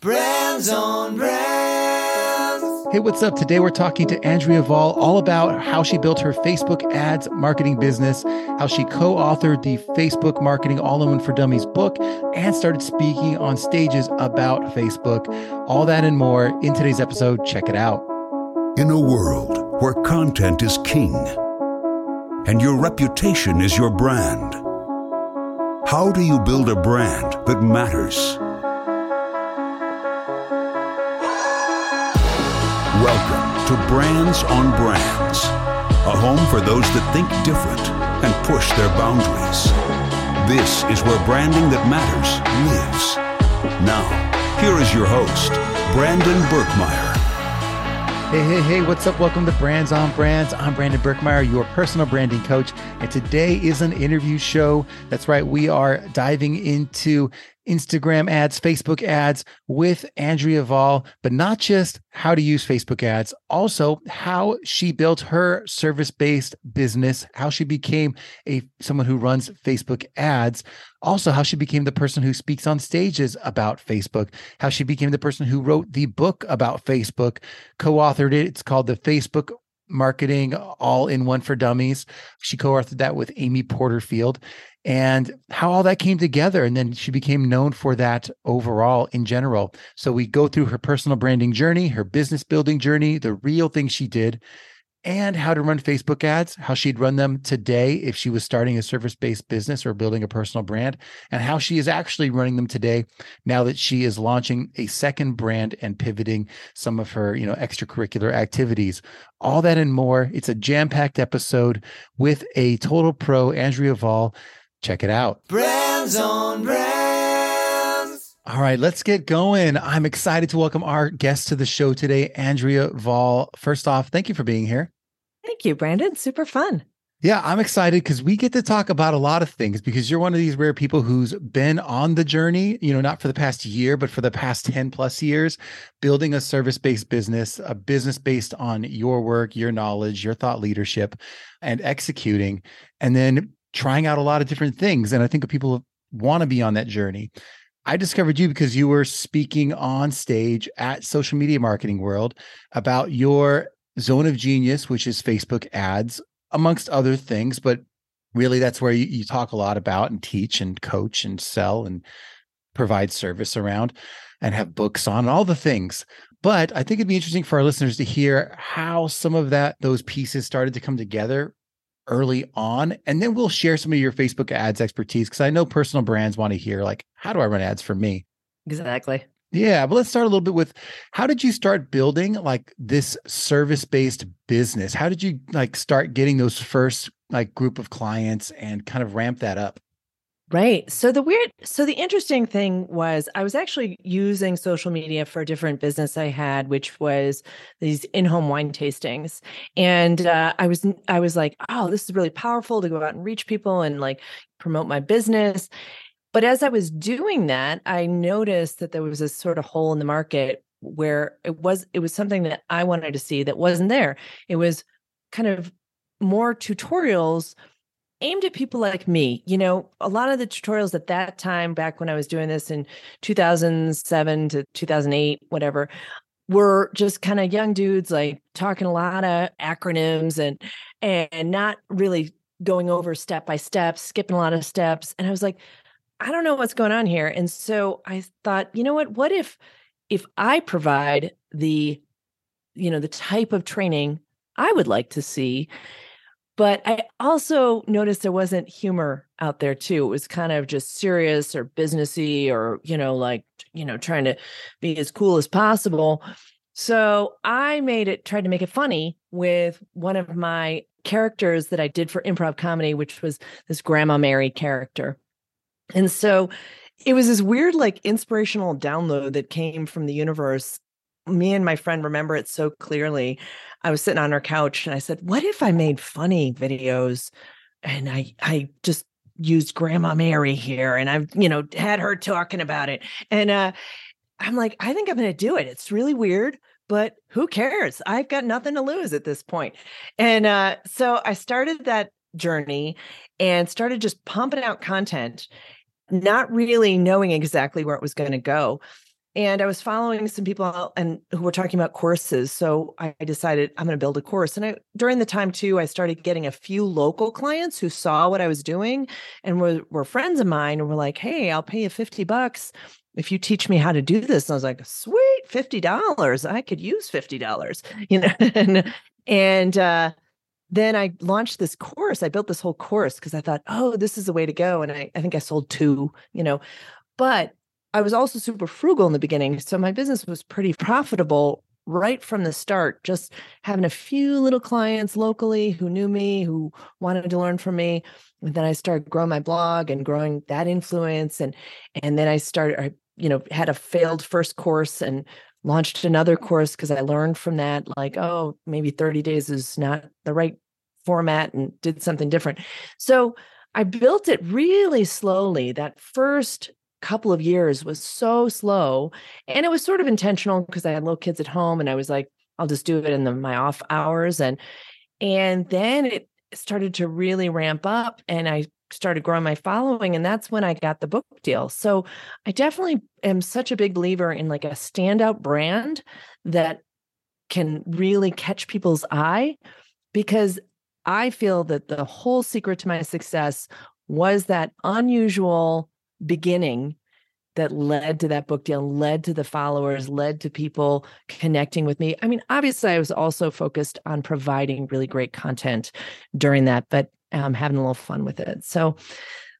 Brands on Brands. Hey, what's up? Today we're talking to Andrea Vahl all about how she built her Facebook ads marketing business, how she co authored the Facebook Marketing All in One for Dummies book, and started speaking on stages about Facebook. All that and more in today's episode. Check it out. In a world where content is king and your reputation is your brand, how do you build a brand that matters? Welcome to Brands on Brands, a home for those that think different and push their boundaries. This is where branding that matters lives. Now, here is your host, Brandon Birkmeyer. Hey, hey, hey, what's up? Welcome to Brands on Brands. I'm Brandon Birkmeyer, your personal branding coach. And today is an interview show. That's right. We are diving into Instagram ads, Facebook ads with Andrea Vahl, but not just how to use Facebook ads, also how she built her service-based business, how she became a someone who runs Facebook ads, also how she became the person who speaks on stages about Facebook, how she became the person who wrote the book about Facebook, co-authored it. It's called the Facebook marketing all in one for dummies. She co-authored that with Amy Porterfield and how all that came together. And then she became known for that overall in general. So we go through her personal branding journey, her business building journey, the real things she did, and how to run Facebook ads, how she'd run them today if she was starting a service based business or building a personal brand, and how she is actually running them today now that she is launching a second brand and pivoting some of her, you know, extracurricular activities. All that and more. It's a jam packed episode with a total pro, Andrea Vahl. Check it out. Brands on Brands. All right, let's get going. I'm excited to welcome our guest to the show today, Andrea Vahl. First off, thank you for being here. Thank you, Brandon. Super fun. Yeah, I'm excited because we get to talk about a lot of things because you're one of these rare people who's been on the journey, you know, not for the past year, but for the past 10 plus years, building a service based business, a business based on your work, your knowledge, your thought leadership, and executing. And then trying out a lot of different things. And I think people want to be on that journey. I discovered you because you were speaking on stage at Social Media Marketing World about your zone of genius, which is Facebook ads, amongst other things. But really, that's where you, you talk a lot about and teach and coach and sell and provide service around and have books on all the things. But I think it'd be interesting for our listeners to hear how some of that, those pieces started to come together early on and then we'll share some of your facebook ads expertise because i know personal brands want to hear like how do i run ads for me? Exactly. yeah but let's start a little bit with how did you start building like this service based business? How did you like start getting those first like group of clients and kind of ramp that up Right. So the weird, so the interesting thing was I was actually using social media for a different business I had, which was these in-home wine tastings. And uh, I was, I was like, oh, this is really powerful to go out and reach people and like promote my business. But as I was doing that, I noticed that there was this sort of hole in the market where it was, it was something that I wanted to see that wasn't there. It was kind of more tutorials aimed at people like me. You know, a lot of the tutorials at that time, back when I was doing this in 2007 to 2008, whatever, were just kind of young dudes like talking a lot of acronyms and and not really going over step by step, skipping a lot of steps. And I was like, I don't know what's going on here. And so I thought, you know what? What if if I provide the you know the type of training I would like to see but I also noticed there wasn't humor out there too. It was kind of just serious or businessy or, you know, like, you know, trying to be as cool as possible. So I made it, tried to make it funny with one of my characters that I did for improv comedy, which was this Grandma Mary character. And so it was this weird, like inspirational download that came from the universe. Me and my friend remember it so clearly. I was sitting on her couch and I said, "What if I made funny videos and I I just used Grandma Mary here and I've, you know, had her talking about it." And uh I'm like, "I think I'm going to do it. It's really weird, but who cares? I've got nothing to lose at this point." And uh so I started that journey and started just pumping out content, not really knowing exactly where it was going to go. And I was following some people and who were talking about courses. So I decided I'm going to build a course. And I, during the time too, I started getting a few local clients who saw what I was doing and were, were friends of mine and were like, Hey, I'll pay you 50 bucks if you teach me how to do this. And I was like, sweet, $50. I could use $50, you know, and, and, uh, then I launched this course. I built this whole course because I thought, oh, this is the way to go. And I, I think I sold two, you know, but I was also super frugal in the beginning. So my business was pretty profitable right from the start, just having a few little clients locally who knew me, who wanted to learn from me. And then I started growing my blog and growing that influence. And and then I started, I, you know, had a failed first course and launched another course because I learned from that, like, oh, maybe 30 days is not the right format and did something different. So I built it really slowly. That first couple of years was so slow and it was sort of intentional because i had little kids at home and i was like i'll just do it in the, my off hours and and then it started to really ramp up and i started growing my following and that's when i got the book deal. So i definitely am such a big believer in like a standout brand that can really catch people's eye because i feel that the whole secret to my success was that unusual beginning that led to that book deal, led to the followers, led to people connecting with me. I mean, obviously, I was also focused on providing really great content during that, but um, having a little fun with it. So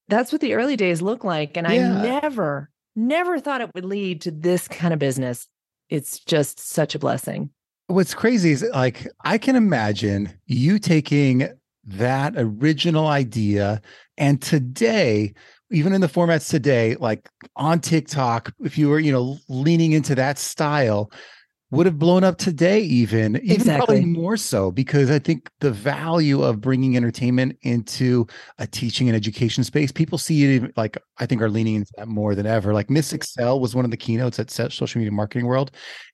that's what the early days look like. And yeah. I never, never thought it would lead to this kind of business. It's just such a blessing. What's crazy is like, I can imagine you taking that original idea and today even in the formats today, like on TikTok, if you were, you know, leaning into that style, would have blown up today, even, even exactly. probably more so, because I think the value of bringing entertainment into a teaching and education space, people see it like I think are leaning into that more than ever. Like Miss Excel was one of the keynotes at Social Media Marketing World,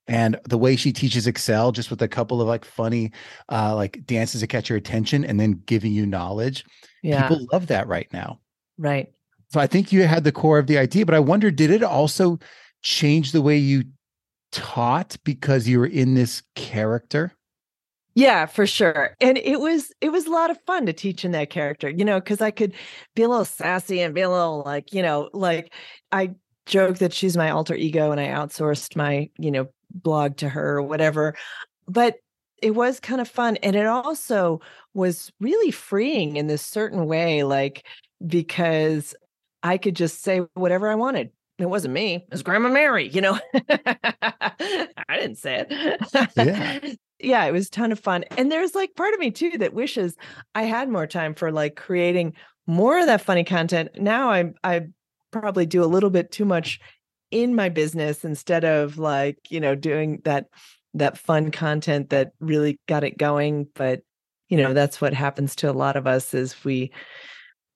and the way she teaches Excel, just with a couple of like funny, uh, like dances to catch your attention, and then giving you knowledge. Yeah. People love that right now. Right. So I think you had the core of the idea, but I wonder, did it also change the way you taught because you were in this character? Yeah, for sure. And it was it was a lot of fun to teach in that character, you know, because I could be a little sassy and be a little like, you know, like I joke that she's my alter ego and I outsourced my, you know, blog to her or whatever. But it was kind of fun. And it also was really freeing in this certain way, like because I could just say whatever I wanted. It wasn't me. It was Grandma Mary, you know. I didn't say it. Yeah. yeah, it was a ton of fun. And there's like part of me too that wishes I had more time for like creating more of that funny content. Now I I probably do a little bit too much in my business instead of like, you know, doing that that fun content that really got it going, but you know, that's what happens to a lot of us is we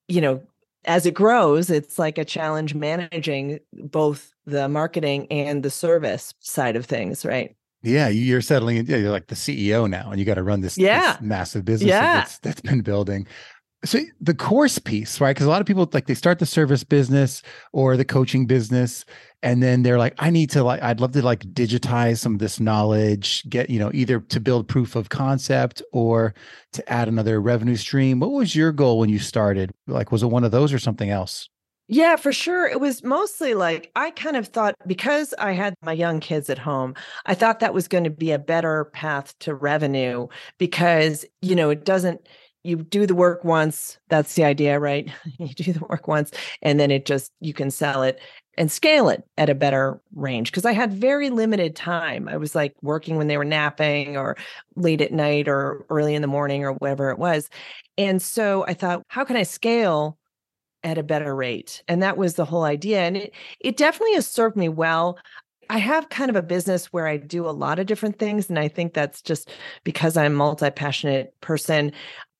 you know, as it grows, it's like a challenge managing both the marketing and the service side of things, right? Yeah, you're settling. In, you're like the CEO now, and you got to run this, yeah. This massive business yeah. that's, that's been building so the course piece right? Because a lot of people like they start the service business or the coaching business and then they're like i need to like i'd love to like digitize some of this knowledge get you know either to build proof of concept or to add another revenue stream. What was your goal when you started? Like was it one of those or something else? Yeah, for sure. It was mostly like I kind of thought because I had my young kids at home, I thought that was going to be a better path to revenue because, you know, it doesn't, you do the work once that's the idea right? You do the work once and then it just you can sell it and scale it at a better range. Because i had very limited time. I was like working when they were napping or late at night or early in the morning or whatever it was. And so i thought how can i scale at a better rate? And that was the whole idea and it it definitely has served me well. I have kind of a business where I do a lot of different things. And I think that's just because I'm a multi passionate person.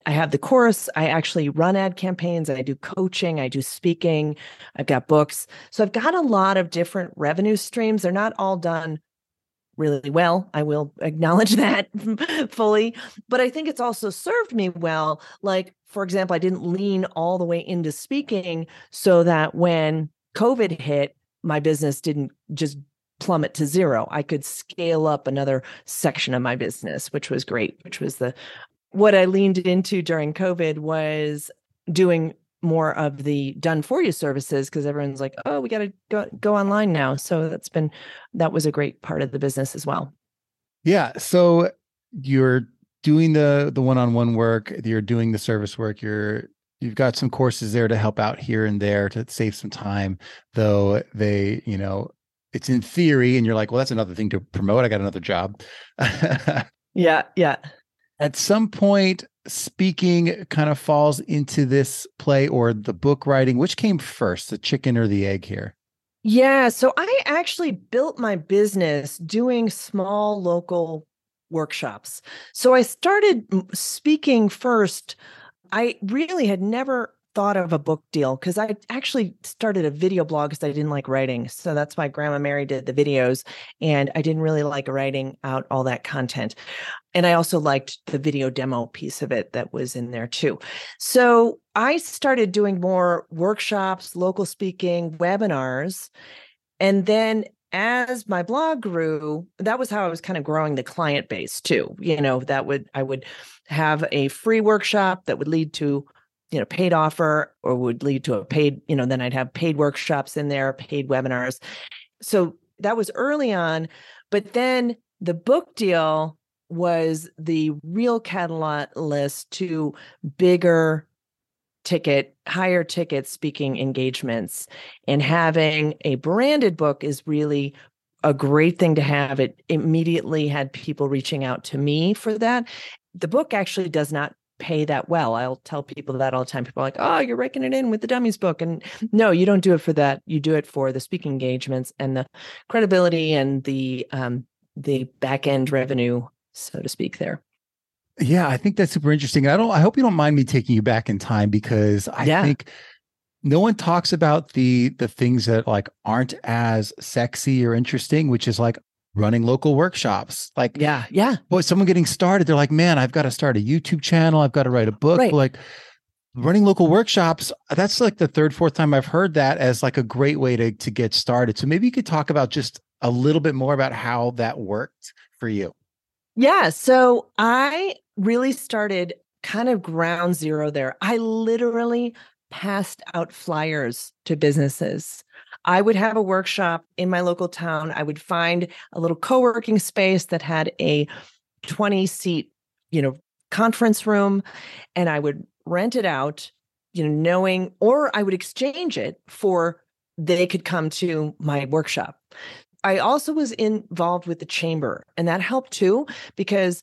I have the course. I actually run ad campaigns. I do coaching. I do speaking. I've got books. So I've got a lot of different revenue streams. They're not all done really well. I will acknowledge that fully. But I think it's also served me well. Like, for example, I didn't lean all the way into speaking so that when COVID hit, my business didn't just plummet to zero. I could scale up another section of my business, which was great, which was the what I leaned into during COVID was doing more of the done for you services because everyone's like, oh, we got to go, go online now. So that's been, that was a great part of the business as well. Yeah. So you're doing the the one-on-one work, you're doing the service work, you're you've got some courses there to help out here and there to save some time, though they, you know, it's in theory and you're like, well, that's another thing to promote. I got another job. yeah, yeah. At some point, speaking kind of falls into this play or the book writing. Which came first, the chicken or the egg here? Yeah. So I actually built my business doing small local workshops. So I started speaking first. I really had never thought of a book deal because I actually started a video blog because I didn't like writing. So that's why Grandma Mary did the videos. And I didn't really like writing out all that content. And I also liked the video demo piece of it that was in there too. So I started doing more workshops, local speaking, webinars. And then as my blog grew, that was how I was kind of growing the client base too. You know, that would, I would have a free workshop that would lead to you know paid offer or would lead to a paid you know then i'd have paid workshops in there paid webinars. So that was early on but then the book deal was the real catalyst to bigger ticket higher ticket speaking engagements and having a branded book is really a great thing to have. It immediately had people reaching out to me for that. The book actually does not pay that well. I'll tell people that all the time. People are like, oh, you're raking it in with the dummies book. And no, you don't do it for that. You do it for the speaking engagements and the credibility and the um the back end revenue, so to speak, there. Yeah, I think that's super interesting. I don't I hope you don't mind me taking you back in time because I yeah. think no one talks about the the things that like aren't as sexy or interesting, which is like running local workshops. Like, yeah, yeah. Boy, someone getting started, they're like, man, I've got to start a YouTube channel. I've got to write a book. Right. Like, running local workshops, that's like the third, fourth time I've heard that as like a great way to to get started. So maybe you could talk about just a little bit more about how that worked for you. Yeah. So I really started kind of ground zero there. I literally passed out flyers to businesses. I would have a workshop in my local town. I would find a little co-working space that had a 20 seat, you know, conference room and I would rent it out, you know, knowing or I would exchange it for they could come to my workshop. I also was involved with the chamber and that helped too because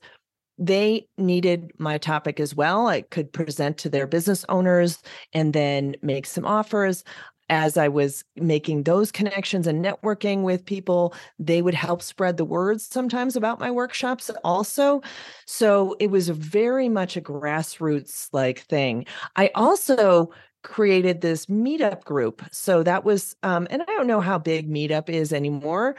they needed my topic as well. I could present to their business owners and then make some offers as I was making those connections and networking with people, they would help spread the word sometimes about my workshops also. So it was very much a grassroots like thing. I also created this meetup group. So that was, um, and I don't know how big meetup is anymore,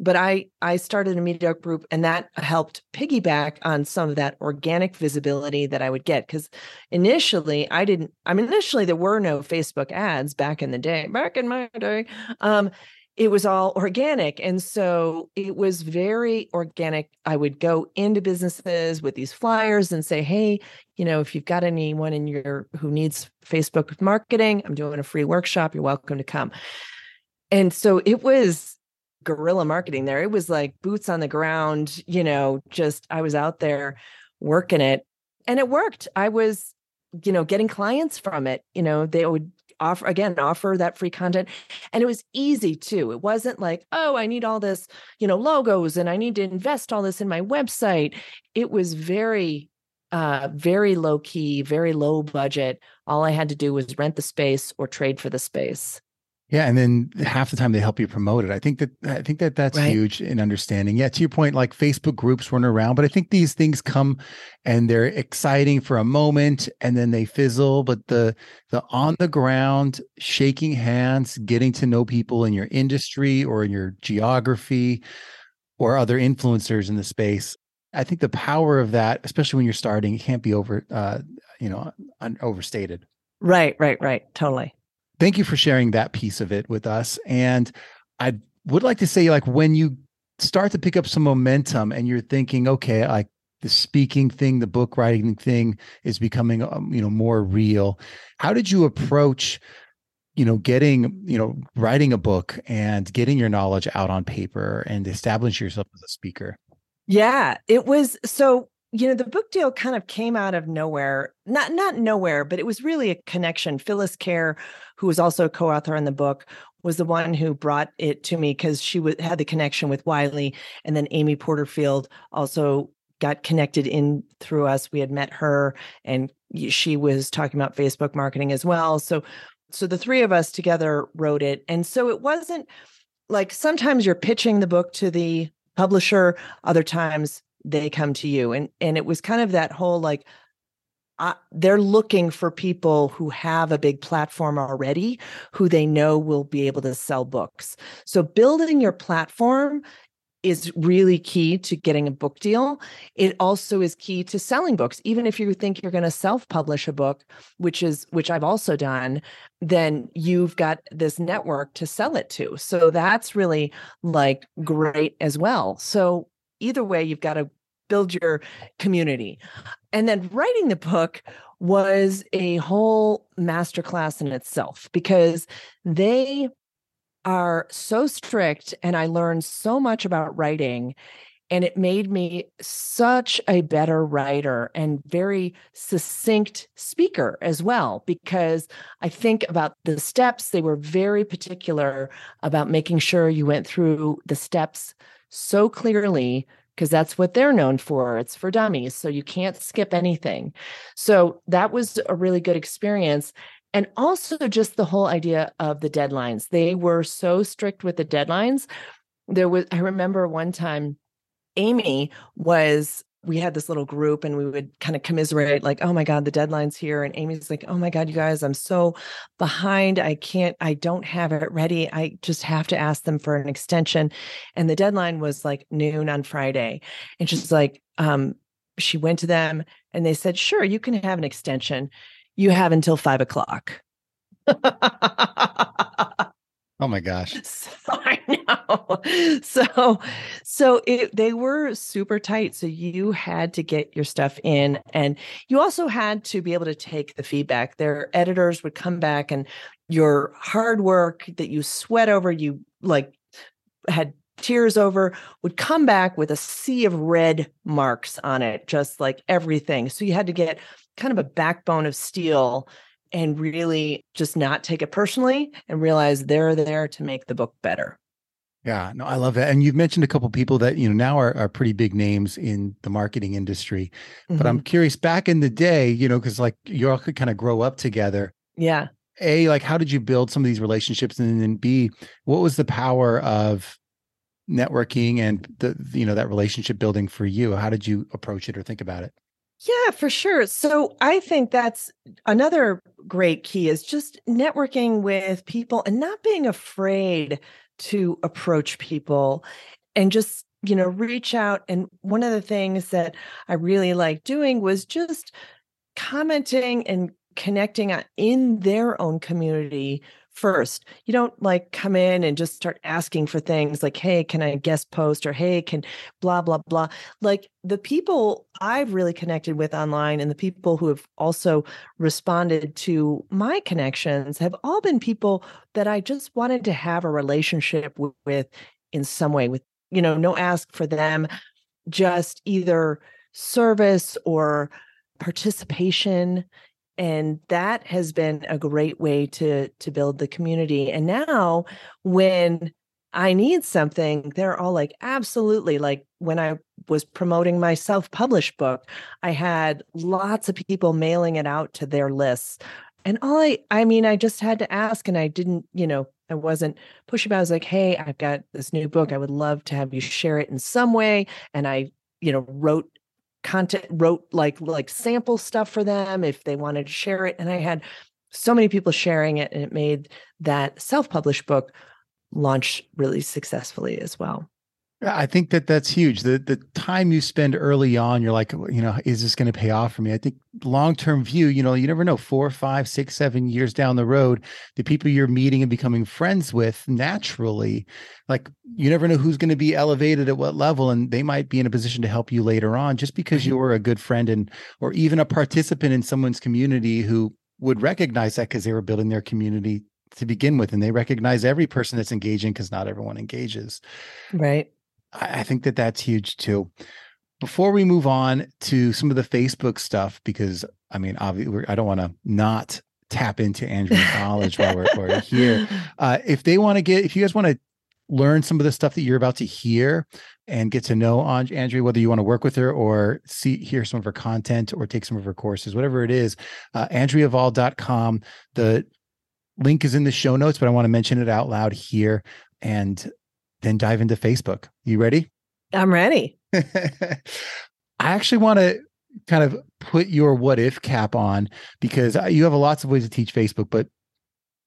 but I I started a meetup group and that helped piggyback on some of that organic visibility that I would get because initially I didn't I mean initially there were no Facebook ads back in the day back in my day. Um it was all organic and so it was very organic. I would go into businesses with these flyers and say hey you know if you've got anyone in your who needs Facebook marketing I'm doing a free workshop you're welcome to come. And so it was guerrilla marketing there. It was like boots on the ground, you know, just I was out there working it and it worked. I was, you know, getting clients from it. You know, they would offer again offer that free content and it was easy too it wasn't like oh i need all this you know logos and i need to invest all this in my website it was very uh very low key very low budget all i had to do was rent the space or trade for the space yeah, and then half the time they help you promote it. I think that I think that that's right. huge in understanding. Yeah, to your point, like Facebook groups weren't around, but I think these things come and they're exciting for a moment and then they fizzle. But the the on the ground, shaking hands, getting to know people in your industry or in your geography or other influencers in the space, I think the power of that, especially when you're starting, can't be over, uh, you know, un- overstated. Right, right, right. Totally thank you for sharing that piece of it with us. And I would like to say, like, when you start to pick up some momentum and you're thinking, okay, like the speaking thing, the book writing thing is becoming, um, you know, more real. How did you approach, you know, getting, you know, writing a book and getting your knowledge out on paper and establishing yourself as a speaker? Yeah, it was so you know the book deal kind of came out of nowhere not not nowhere but it was really a connection. Phyllis Khare who was also a co-author on the book was the one who brought it to me because she w- had the connection with wiley and then amy porterfield also got connected in through us. We had met her and she was talking about facebook marketing as well. So so the three of us together wrote it. And so it wasn't like sometimes you're pitching the book to the publisher other times they come to you and and it was kind of that whole like uh, they're looking for people who have a big platform already who they know will be able to sell books so building your platform is really key to getting a book deal. It also is key to selling books. Even if you think you're going to self-publish a book, which is which I've also done, then you've got this network to sell it to. So that's really like great as well. So either way, you've got to build your community. And then writing the book was a whole masterclass in itself because they are so strict and I learned so much about writing and it made me such a better writer and very succinct speaker as well because i think about the steps they were very particular about making sure you went through the steps so clearly because that's what they're known for. It's for dummies. So you can't skip anything. So that was a really good experience. And also just the whole idea of the deadlines. They were so strict with the deadlines. There was, I remember one time, Amy was we had this little group and we would kind of commiserate like oh my god the deadline's here and amy's like oh my god you guys i'm so behind i can't i don't have it ready i just have to ask them for an extension and the deadline was like noon on friday and she's like um she went to them and they said sure you can have an extension you have until five o'clock Oh my gosh. So, I know. So so it, they were super tight so you had to get your stuff in and you also had to be able to take the feedback. Their editors would come back and your hard work that you sweat over you like had tears over would come back with a sea of red marks on it just like everything. So you had to get kind of a backbone of steel and really just not take it personally and realize they're there to make the book better. Yeah, no, I love that. And you've mentioned a couple people that you know now are, are pretty big names in the marketing industry. Mm-hmm. But I'm mm-hmm. curious, back in the day, you know, because like you all could kind of grow up together. Yeah. A, like how did you build some of these relationships? And then B, what was the power of networking and the you know that relationship building for you? How did you approach it or think about it? Yeah, for sure. So I think that's another great key is just networking with people and not being afraid to approach people and just, you know, reach out. And one of the things that I really like doing was just commenting and connecting uh, in their own community first. You don't like come in and just start asking for things like, hey, can I guest post or hey, can blah, blah, blah. Like the people I've really connected with online and the people who have also responded to my connections have all been people that I just wanted to have a relationship with, in some way, with, you know, no ask for them, just either service or participation and that has been a great way to to build the community and now when i need something they're all like absolutely like when i was promoting my self-published book i had lots of people mailing it out to their lists and all i i mean i just had to ask and i didn't you know i wasn't pushing i was like hey i've got this new book i would love to have you share it in some way and i you know wrote content wrote like like sample stuff for them if they wanted to share it and i had so many people sharing it and it made that self-published book launch really successfully as well I think that that's huge. The the time you spend early on, you're like, you know, is this going to pay off for me? I think long term view, you know, you never know. Four, five, six, seven years down the road, the people you're meeting and becoming friends with naturally, like you never know who's going to be elevated at what level, and they might be in a position to help you later on, just because mm-hmm. you were a good friend and or even a participant in someone's community who would recognize that because they were building their community to begin with, and they recognize every person that's engaging because not everyone engages. Right. I think that that's huge too. Before we move on to some of the Facebook stuff, because I mean, obviously, I don't want to not tap into Andrea's knowledge while we're, we're here. Uh, if they want to get, if you guys want to learn some of the stuff that you're about to hear and get to know on Andrea, whether you want to work with her or see hear some of her content or take some of her courses, whatever it is, uh, AndreaVahl.com. The link is in the show notes, but I want to mention it out loud here. And then dive into Facebook. You ready? I'm ready. I actually want to kind of put your what if cap on because you have lots of ways to teach Facebook, but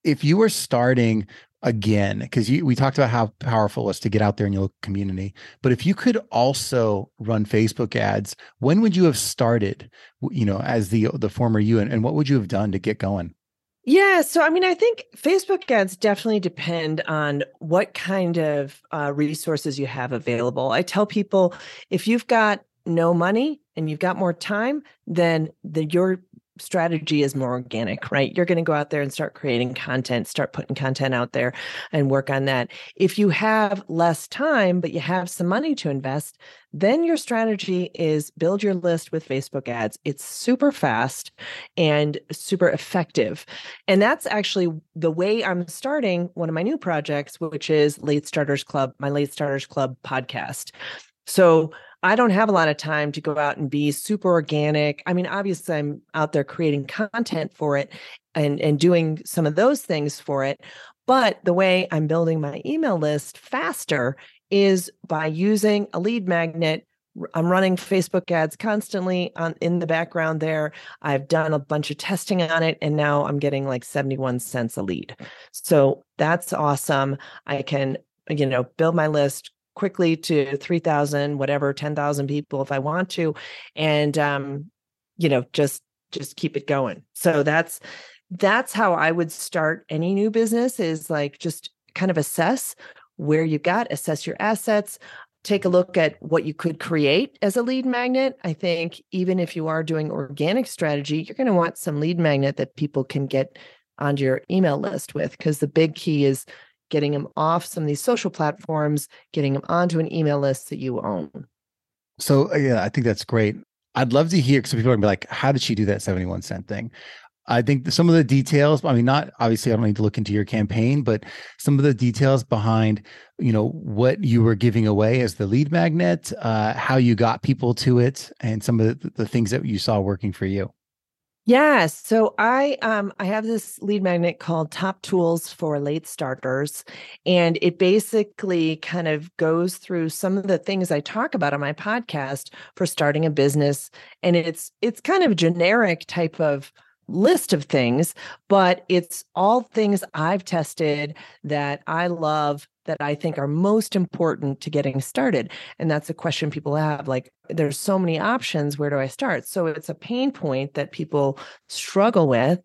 if you were starting again, because we talked about how powerful it was to get out there in your community, but if you could also run Facebook ads, when would you have started? You know, as the the former you, and, and what would you have done to get going? Yeah. So, I mean, I think Facebook ads definitely depend on what kind of uh, resources you have available. I tell people if you've got no money and you've got more time, then the, your strategy is more organic, right? You're going to go out there and start creating content, start putting content out there and work on that. If you have less time, but you have some money to invest, then your strategy is build your list with Facebook ads. It's super fast and super effective. And that's actually the way I'm starting one of my new projects, which is Late Starters Club, my Late Starters Club podcast. So I don't have a lot of time to go out and be super organic. I mean, obviously I'm out there creating content for it and and doing some of those things for it, but the way I'm building my email list faster is by using a lead magnet I'm running Facebook ads constantly on in the background there. I've done a bunch of testing on it and now I'm getting like 71 cents a lead. So that's awesome. I can you know build my list quickly to 3000 whatever 10,000 people if I want to and um you know just just keep it going. So that's that's how I would start any new business is like just kind of assess where you got, assess your assets, take a look at what you could create as a lead magnet. I think even if you are doing organic strategy, you're going to want some lead magnet that people can get onto your email list with because the big key is getting them off some of these social platforms, getting them onto an email list that you own. So uh, yeah, I think that's great. I'd love to hear because people are gonna be like, "How did she do that seventy-one cent thing?" I think some of the details. I mean, not obviously, I don't need to look into your campaign, but some of the details behind, you know, what you were giving away as the lead magnet, uh, how you got people to it, and some of the, the things that you saw working for you. Yes. So I um I have this lead magnet called Top Tools for Late Starters and it basically kind of goes through some of the things I talk about on my podcast for starting a business and it's it's kind of a generic type of list of things, but it's all things I've tested that I love that I think are most important to getting started. And that's a question people have like, there's so many options. Where do I start? So it's a pain point that people struggle with.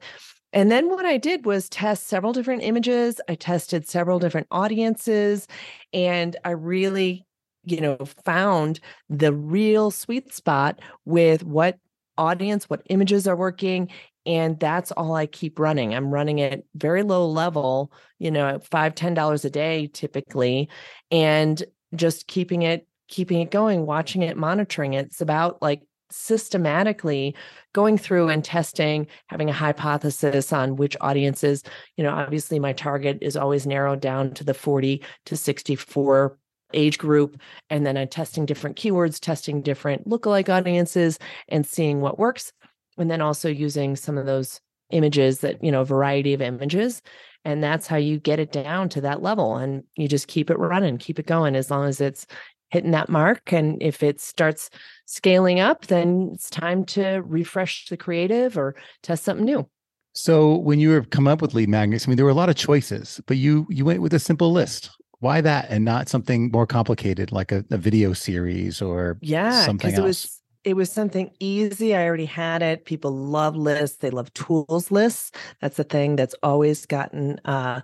And then what I did was test several different images. I tested several different audiences, and I really, you know, found the real sweet spot with what audience, what images are working, and that's all i keep running. I'm running it very low level you know five ten dollars a day typically and just keeping it keeping it going watching it monitoring it. It's about like systematically going through and testing having a hypothesis on which audiences you know obviously my target is always narrowed down to the 40 to 64 age group and then i'm testing different keywords testing different lookalike audiences and seeing what works and then also using some of those images that you know variety of images and that's how you get it down to that level and you just keep it running keep it going as long as it's hitting that mark and if it starts scaling up then it's time to refresh the creative or test something new so when you were come up with lead magnets i mean there were a lot of choices but you you went with a simple list why that and not something more complicated like a, a video series or yeah something else? It was something easy i already had it people love lists they love tools lists that's the thing that's always gotten uh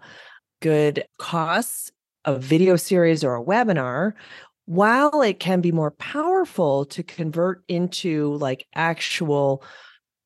good costs a video series or a webinar while it can be more powerful to convert into like actual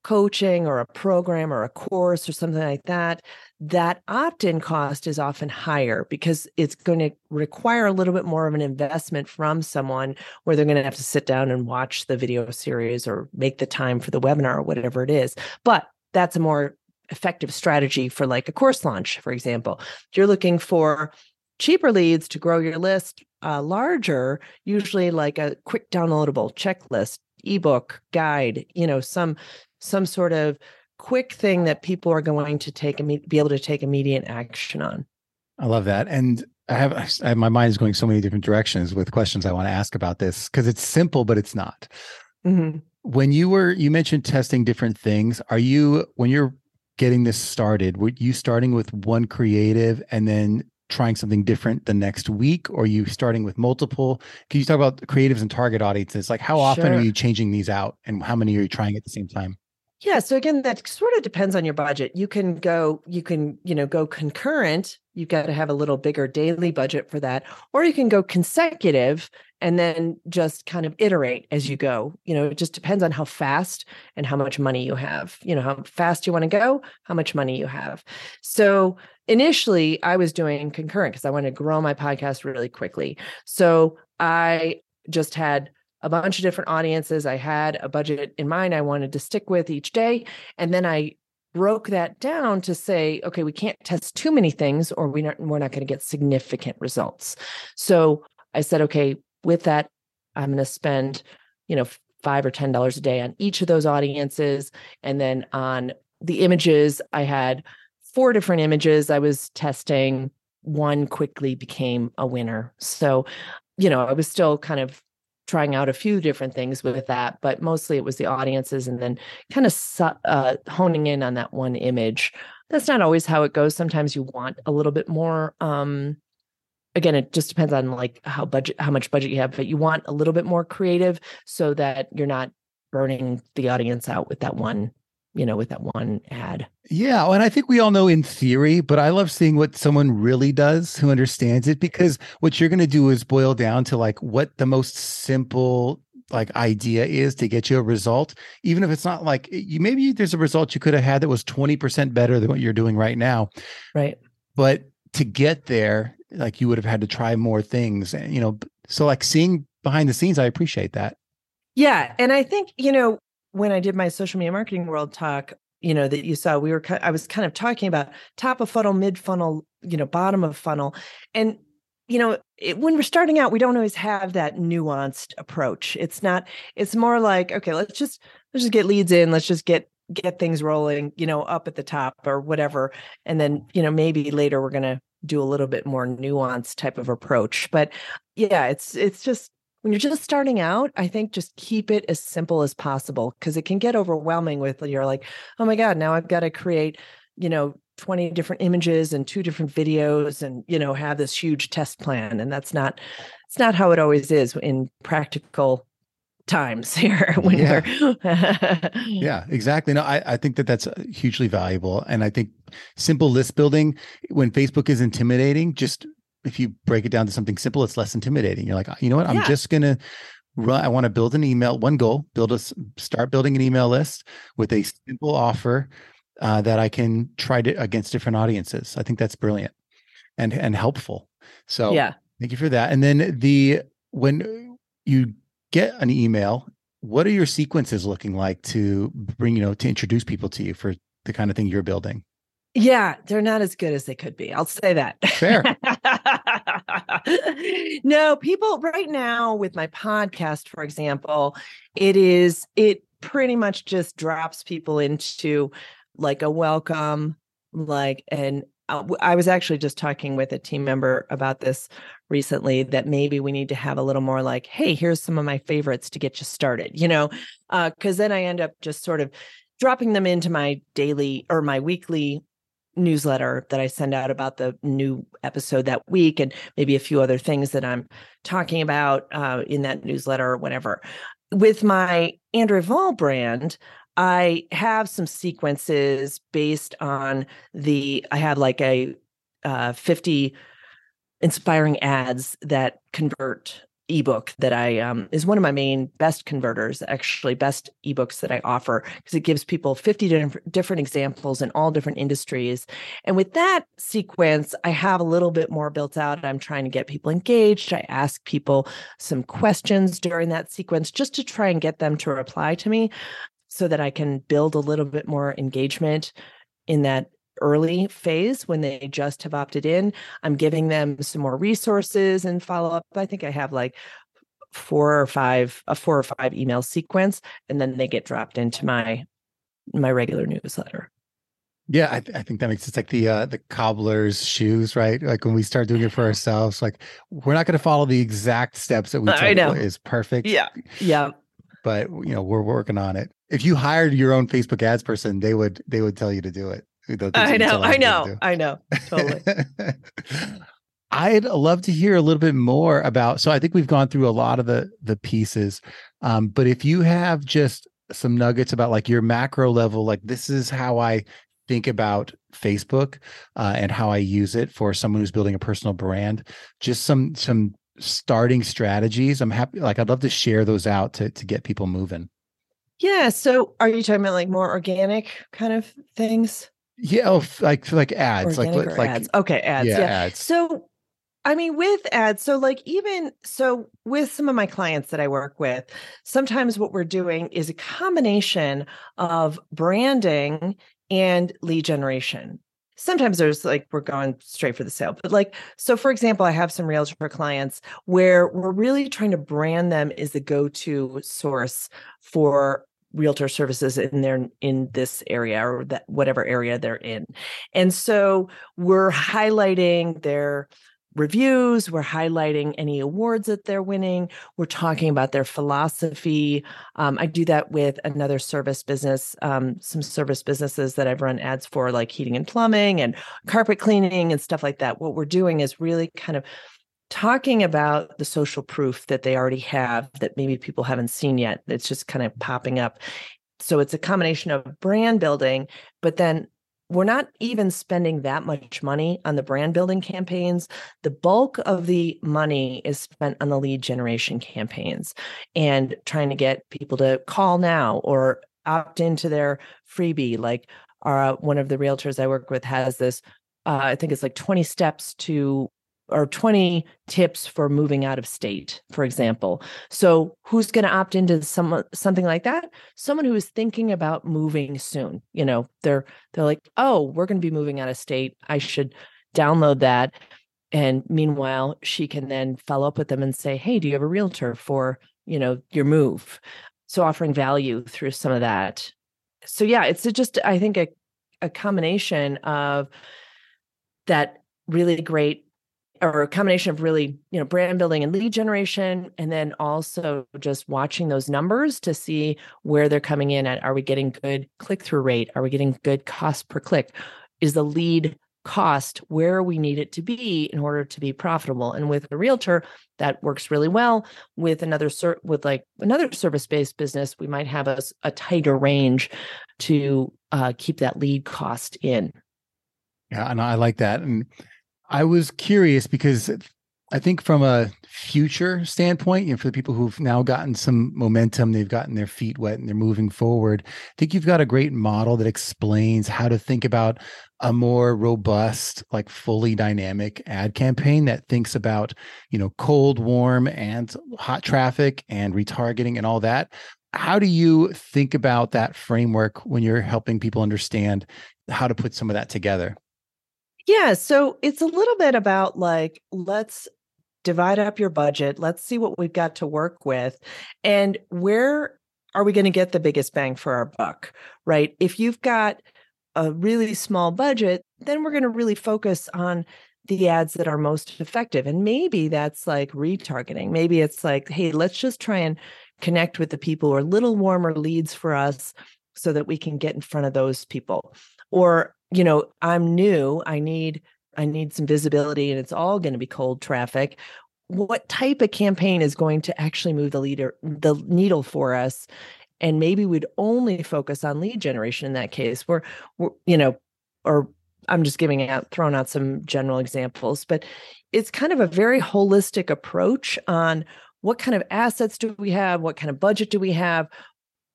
coaching or a program or a course or something like that, that opt in cost is often higher because it's going to require a little bit more of an investment from someone where they're going to have to sit down and watch the video series or make the time for the webinar or whatever it is. But that's a more effective strategy for like a course launch, for example. If you're looking for cheaper leads to grow your list uh, larger, usually like a quick downloadable checklist, ebook, guide, you know, some some sort of quick thing that people are going to take and be able to take immediate action on. I love that. And I have, I have my mind is going so many different directions with questions I want to ask about this because it's simple, but it's not. Mm-hmm. When you were, you mentioned testing different things. Are you, when you're getting this started, were you starting with one creative and then trying something different the next week? Or are you starting with multiple? Can you talk about creatives and target audiences? Like how often Sure. are you changing these out and how many are you trying at the same time? Yeah. So again, that sort of depends on your budget. You can go, you can, you know, go concurrent. You've got to have a little bigger daily budget for that. Or you can go consecutive and then just kind of iterate as you go. You know, it just depends on how fast and how much money you have. You know, how fast you want to go, how much money you have. So initially I was doing concurrent because I wanted to grow my podcast really quickly. So I just had a bunch of different audiences. I had a budget in mind I wanted to stick with each day. And then I broke that down to say, okay, we can't test too many things or we not, we're not going to get significant results. So I said, okay, with that, I'm going to spend, you know, five or ten dollars a day on each of those audiences. And then on the images, I had four different images I was testing. One quickly became a winner. So, you know, I was still kind of trying out a few different things with that, but mostly it was the audiences and then kind of uh, honing in on that one image. That's not always how it goes. Sometimes you want a little bit more. Um, again, it just depends on like how budget, how much budget you have, but you want a little bit more creative so that you're not burning the audience out with that one, you know, with that one ad. Yeah, and I think we all know in theory, but I love seeing what someone really does who understands it because what you're going to do is boil down to like what the most simple like idea is to get you a result even if it's not like you maybe there's a result you could have had that was 20% better than what you're doing right now Right. but to get there like you would have had to try more things and you know so like seeing behind the scenes I appreciate that Yeah, and I think you know when I did my social media marketing world talk, you know that you saw, we were, I was kind of talking about top of funnel, mid funnel, you know, bottom of funnel, and you know it, when we're starting out, we don't always have that nuanced approach. It's not. It's more like okay, let's just let's just get leads in, let's just get get things rolling, you know, up at the top or whatever, and then you know maybe later we're gonna do a little bit more nuanced type of approach. But yeah, it's it's just when you're just starting out, I think just keep it as simple as possible because it can get overwhelming with you're like, oh my God, now I've got to create, you know, 20 different images and two different videos and, you know, have this huge test plan. And that's not, it's not how it always is in practical times here when Yeah. we're Yeah, exactly. No, I, I think that that's uh, hugely valuable. And I think simple list building, when Facebook is intimidating, just if you break it down to something simple, it's less intimidating. You're like, you know what? I'm Yeah. just going to run. I want to build an email, one goal, build a start building an email list with a simple offer uh, that I can try to against different audiences. I think that's brilliant and, and helpful. So yeah. Thank you for that. And then the when you get an email, what are your sequences looking like to bring, you know, to introduce people to you for the kind of thing you're building? Yeah, they're not as good as they could be. I'll say that. Fair. no, people right now with my podcast, for example, it is, it pretty much just drops people into like a welcome, like, and uh, I was actually just talking with a team member about this recently that maybe we need to have a little more like, hey, here's some of my favorites to get you started, you know, uh, because then I end up just sort of dropping them into my daily or my weekly newsletter that I send out about the new episode that week and maybe a few other things that I'm talking about uh, in that newsletter or whatever. With my Andrea Vahl brand, I have some sequences based on the, I have like a uh, 50 inspiring ads that convert ebook that I um, is one of my main best converters, actually best ebooks that I offer because it gives people 50 different examples in all different industries. And with that sequence, I have a little bit more built out. I'm trying to get people engaged. I ask people some questions during that sequence just to try and get them to reply to me so that I can build a little bit more engagement in that early phase when they just have opted in. I'm giving them some more resources and follow up. I think I have like four or five a four or five email sequence and then they get dropped into my my regular newsletter. Yeah, I, th- I, think that makes sense. Like the uh, the cobbler's shoes, right? Like when we start doing it for ourselves, like we're not going to follow the exact steps that we know is perfect. Yeah, yeah. But you know, we're working on it. If you hired your own Facebook ads person, they would they would tell you to do it. I know, I know, I know, totally. I'd love to hear a little bit more about. So I think we've gone through a lot of the the pieces, um, but if you have just some nuggets about like your macro level, like this is how I think about Facebook uh, and how I use it for someone who's building a personal brand. Just some some starting strategies. I'm happy. Like I'd love to share those out to to get people moving. Yeah. So are you talking about like more organic kind of things? Yeah, oh, like like ads, Organic like like ads. Okay, ads. Yeah, Yeah, ads. So, I mean, with ads, so like even so, with some of my clients that I work with, sometimes what we're doing is a combination of branding and lead generation. Sometimes there's like we're going straight for the sale, but like so, for example, I have some realtor clients where we're really trying to brand them as the go-to source for realtor services in their in this area or that whatever area they're in. And so we're highlighting their reviews we're highlighting any awards that they're winning we're talking about their philosophy. Um, i do that with another service business um, some service businesses that i've run ads for like heating and plumbing and carpet cleaning and stuff like that. What we're doing is really kind of talking about the social proof that they already have that maybe people haven't seen yet. It's just kind of popping up. So it's a combination of brand building, but then we're not even spending that much money on the brand building campaigns. The bulk of the money is spent on the lead generation campaigns and trying to get people to call now or opt into their freebie. Like our, uh, one of the realtors I work with has this, uh, I think it's like 20 steps to or 20 tips for moving out of state for example. So who's going to opt into some something like that? Someone who is thinking about moving soon you know they're they're like oh we're going to be moving out of state. I should download that. And meanwhile she can then follow up with them and say hey do you have a realtor for you know your move? So offering value through some of that. So yeah it's just i think a, a combination of that really great or a combination of really you know brand building and lead generation and then also just watching those numbers to see where they're coming in at. Are we getting good click through rate? Are we getting good cost per click? Is the lead cost where we need it to be in order to be profitable? And with a realtor that works really well. With another ser- with like another service based business we might have a, a tighter range to uh, keep that lead cost in. Yeah and i like that and I was curious because I think from a future standpoint, you know, for the people who've now gotten some momentum, they've gotten their feet wet and they're moving forward. I think you've got a great model that explains how to think about a more robust, like fully dynamic ad campaign that thinks about, you know, cold, warm, and hot traffic and retargeting and all that. How do you think about that framework when you're helping people understand how to put some of that together? Yeah. So it's a little bit about like, let's divide up your budget. Let's see what we've got to work with. And where are we going to get the biggest bang for our buck? Right. If you've got a really small budget, then we're going to really focus on the ads that are most effective. And maybe that's like retargeting. Maybe it's like, hey, let's just try and connect with the people who are little warmer leads for us so that we can get in front of those people. Or you know, I'm new, I need I need some visibility and it's all going to be cold traffic. What type of campaign is going to actually move the leader the needle for us? And maybe we'd only focus on lead generation in that case. Where, you know, or I'm just giving out throwing out some general examples, but it's kind of a very holistic approach on what kind of assets do we have, what kind of budget do we have,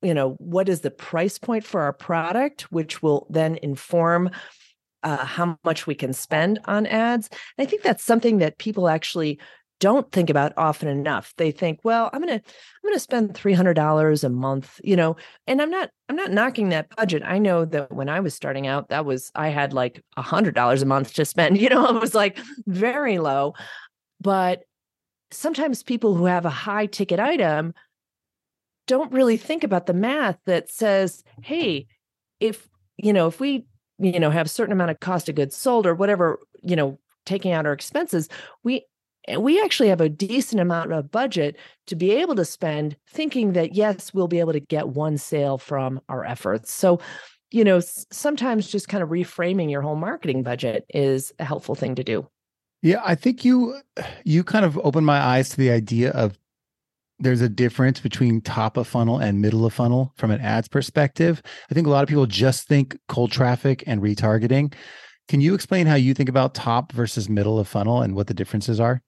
you know, what is the price point for our product, which will then inform uh, how much we can spend on ads. And I think that's something that people actually don't think about often enough. They think, well, I'm gonna I'm gonna spend three hundred dollars a month, you know, and I'm not I'm not knocking that budget. I know that when I was starting out, that was I had like a hundred dollars a month to spend. You know, it was like very low. But sometimes people who have a high ticket item don't really think about the math that says, hey, if you know, if we you know have a certain amount of cost of goods sold or whatever, you know, taking out our expenses, we and we actually have a decent amount of budget to be able to spend thinking that yes we'll be able to get one sale from our efforts. So you know sometimes just kind of reframing your whole marketing budget is a helpful thing to do. Yeah i think you you kind of opened my eyes to the idea of there's a difference between top of funnel and middle of funnel from an ads perspective. I think a lot of people just think cold traffic and retargeting. Can you explain how you think about top versus middle of funnel and what the differences are?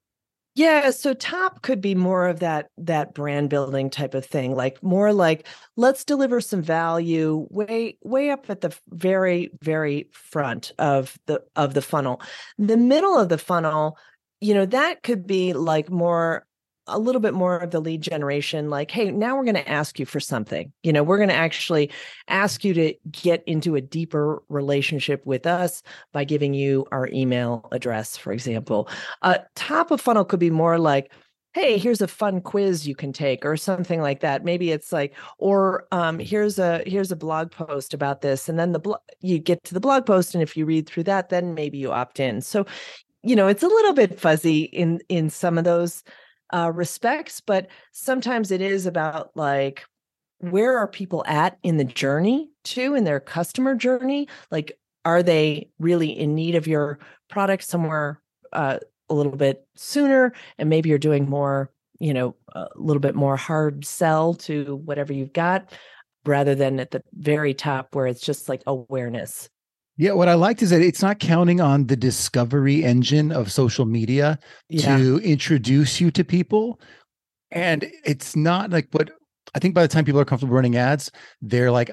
Yeah, so top could be more of that that brand building type of thing, like more like let's deliver some value way way up at the very very front of the of the funnel. The middle of the funnel, you know, that could be like more a little bit more of the lead generation like hey now we're going to ask you for something. You know we're going to actually ask you to get into a deeper relationship with us by giving you our email address for example. Uh, top of funnel could be more like hey here's a fun quiz you can take or something like that. Maybe it's like or um, here's a here's a blog post about this and then the blo- you get to the blog post and if you read through that then maybe you opt in. So you know it's a little bit fuzzy in in some of those uh, respects, but sometimes it is about like where are people at in the journey too, in their customer journey? Like, are they really in need of your product somewhere uh, a little bit sooner? And maybe you're doing more, you know, a little bit more hard sell to whatever you've got rather than at the very top where it's just like awareness. Yeah, what I liked is that it's not counting on the discovery engine of social media yeah. to introduce you to people. And it's not like what I think by the time people are comfortable running ads, they're like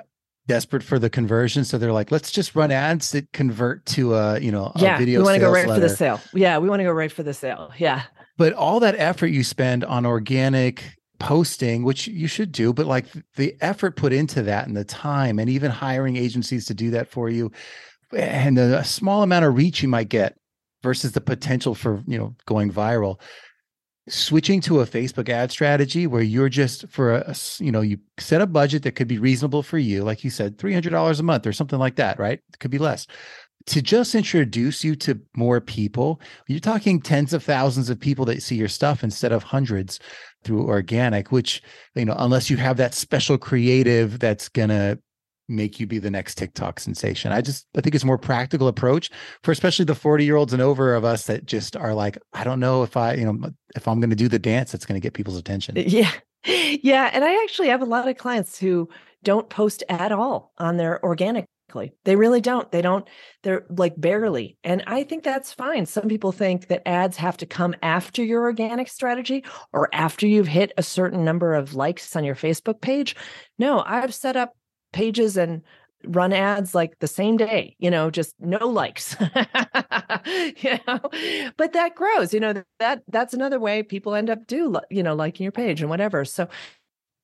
desperate for the conversion. So they're like, let's just run ads that convert to a, you know, yeah, video. We want to go right letter. for the sale. Yeah, we want to go right for the sale. Yeah. But all that effort you spend on organic posting, which you should do, but like the effort put into that and the time and even hiring agencies to do that for you, and a small amount of reach you might get versus the potential for you know going viral. Switching to a facebook ad strategy where you're just for a you know you set a budget that could be reasonable for you like you said $300 a month or something like that right? It could be less. To just introduce you to more people you're talking tens of thousands of people that see your stuff instead of hundreds through organic which you know unless you have that special creative that's going to make you be the next TikTok sensation. I just I think it's a more practical approach for especially the 40 year olds and over of us that just are like, I don't know if I, you know, if I'm going to do the dance that's going to get people's attention. Yeah. Yeah. And I actually have a lot of clients who don't post at all on their organic they really don't. They don't, they're like barely. And I think that's fine. Some people think that ads have to come after your organic strategy or after you've hit a certain number of likes on your Facebook page. No, I've set up pages and run ads like the same day you know just no likes. You know? But that grows you know that that's another way people end up do you know liking your page and whatever. So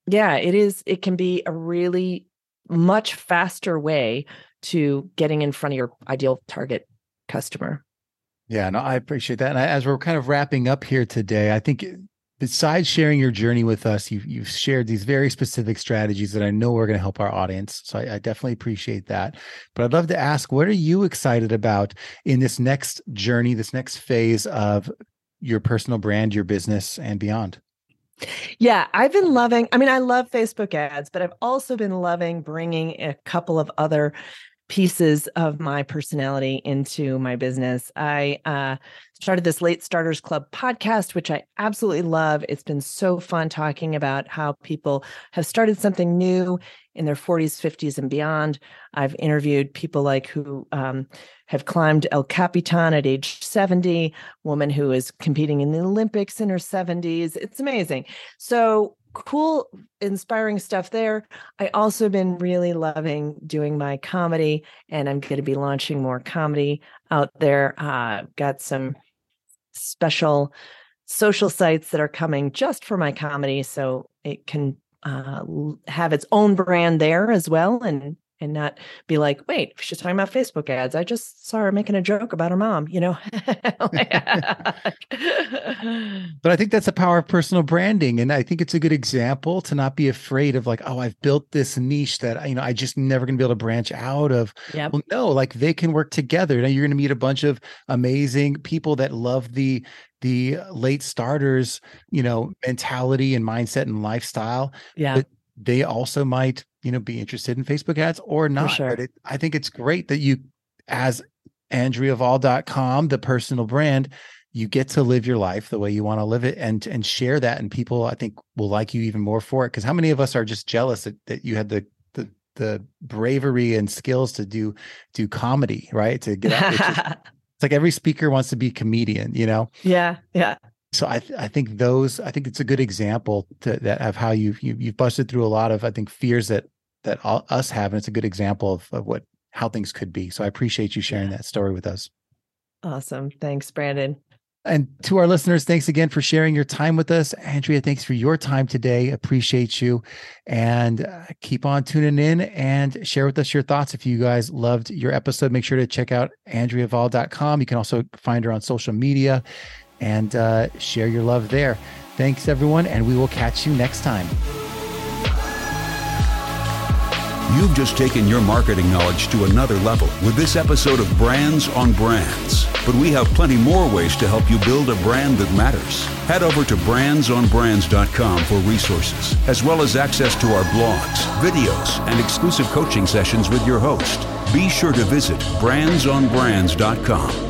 yeah it is it can be a really much faster way to getting in front of your ideal target customer. Yeah no i appreciate that. And as we're kind of wrapping up here today i think besides sharing your journey with us, you've, you've shared these very specific strategies that I know are going to help our audience. So I, I, definitely appreciate that. But I'd love to ask, what are you excited about in this next journey, this next phase of your personal brand, your business, and beyond? Yeah, I've been loving, I mean, I love Facebook ads, but I've also been loving bringing a couple of other pieces of my personality into my business. I uh, started this Late Starters Club podcast, which I absolutely love. It's been so fun talking about how people have started something new in their 40s, 50s, and beyond. I've interviewed people like who um, have climbed El Capitan at age 70, woman who is competing in the Olympics in her 70s. It's amazing. So cool, inspiring stuff there. I also been really loving doing my comedy, and I'm going to be launching more comedy out there. Uh, got some special social sites that are coming just for my comedy, so it can uh, have its own brand there as well, and and not be like, wait, she's talking about Facebook ads. I just saw her making a joke about her mom, you know? but I think that's the power of personal branding. And I think it's a good example to not be afraid of like, oh, I've built this niche that, you know, I just never going to be able to branch out of. Yeah. Well, no, like they can work together. Now you're going to meet a bunch of amazing people that love the, the late starters, you know, mentality and mindset and lifestyle. Yeah. But they also might you know be interested in facebook ads or not sure. but it, i think it's great that you as andreavahl.com the personal brand you get to live your life the way you want to live it and and share that and people i think will like you even more for it. Because how many of us are just jealous that, that you had the the the bravery and skills to do do comedy right? To get out it's, just, it's like every speaker wants to be a comedian you know? Yeah yeah so I th- I think those I think it's a good example to that of how you've you, have you have busted through a lot of I think fears that that all, us have, and it's a good example of of what how things could be. So I appreciate you sharing that story with us. Awesome, thanks, Brandon. And to our listeners, thanks again for sharing your time with us. Andrea, thanks for your time today. Appreciate you. And uh, keep on tuning in and share with us your thoughts. If you guys loved your episode, make sure to check out AndreaVahl.com. You can also find her on social media and uh, share your love there. Thanks, everyone, and we will catch you next time. You've just taken your marketing knowledge to another level with this episode of Brands on Brands. But we have plenty more ways to help you build a brand that matters. Head over to brandsonbrands.com for resources, as well as access to our blogs, videos, and exclusive coaching sessions with your host. Be sure to visit brandsonbrands.com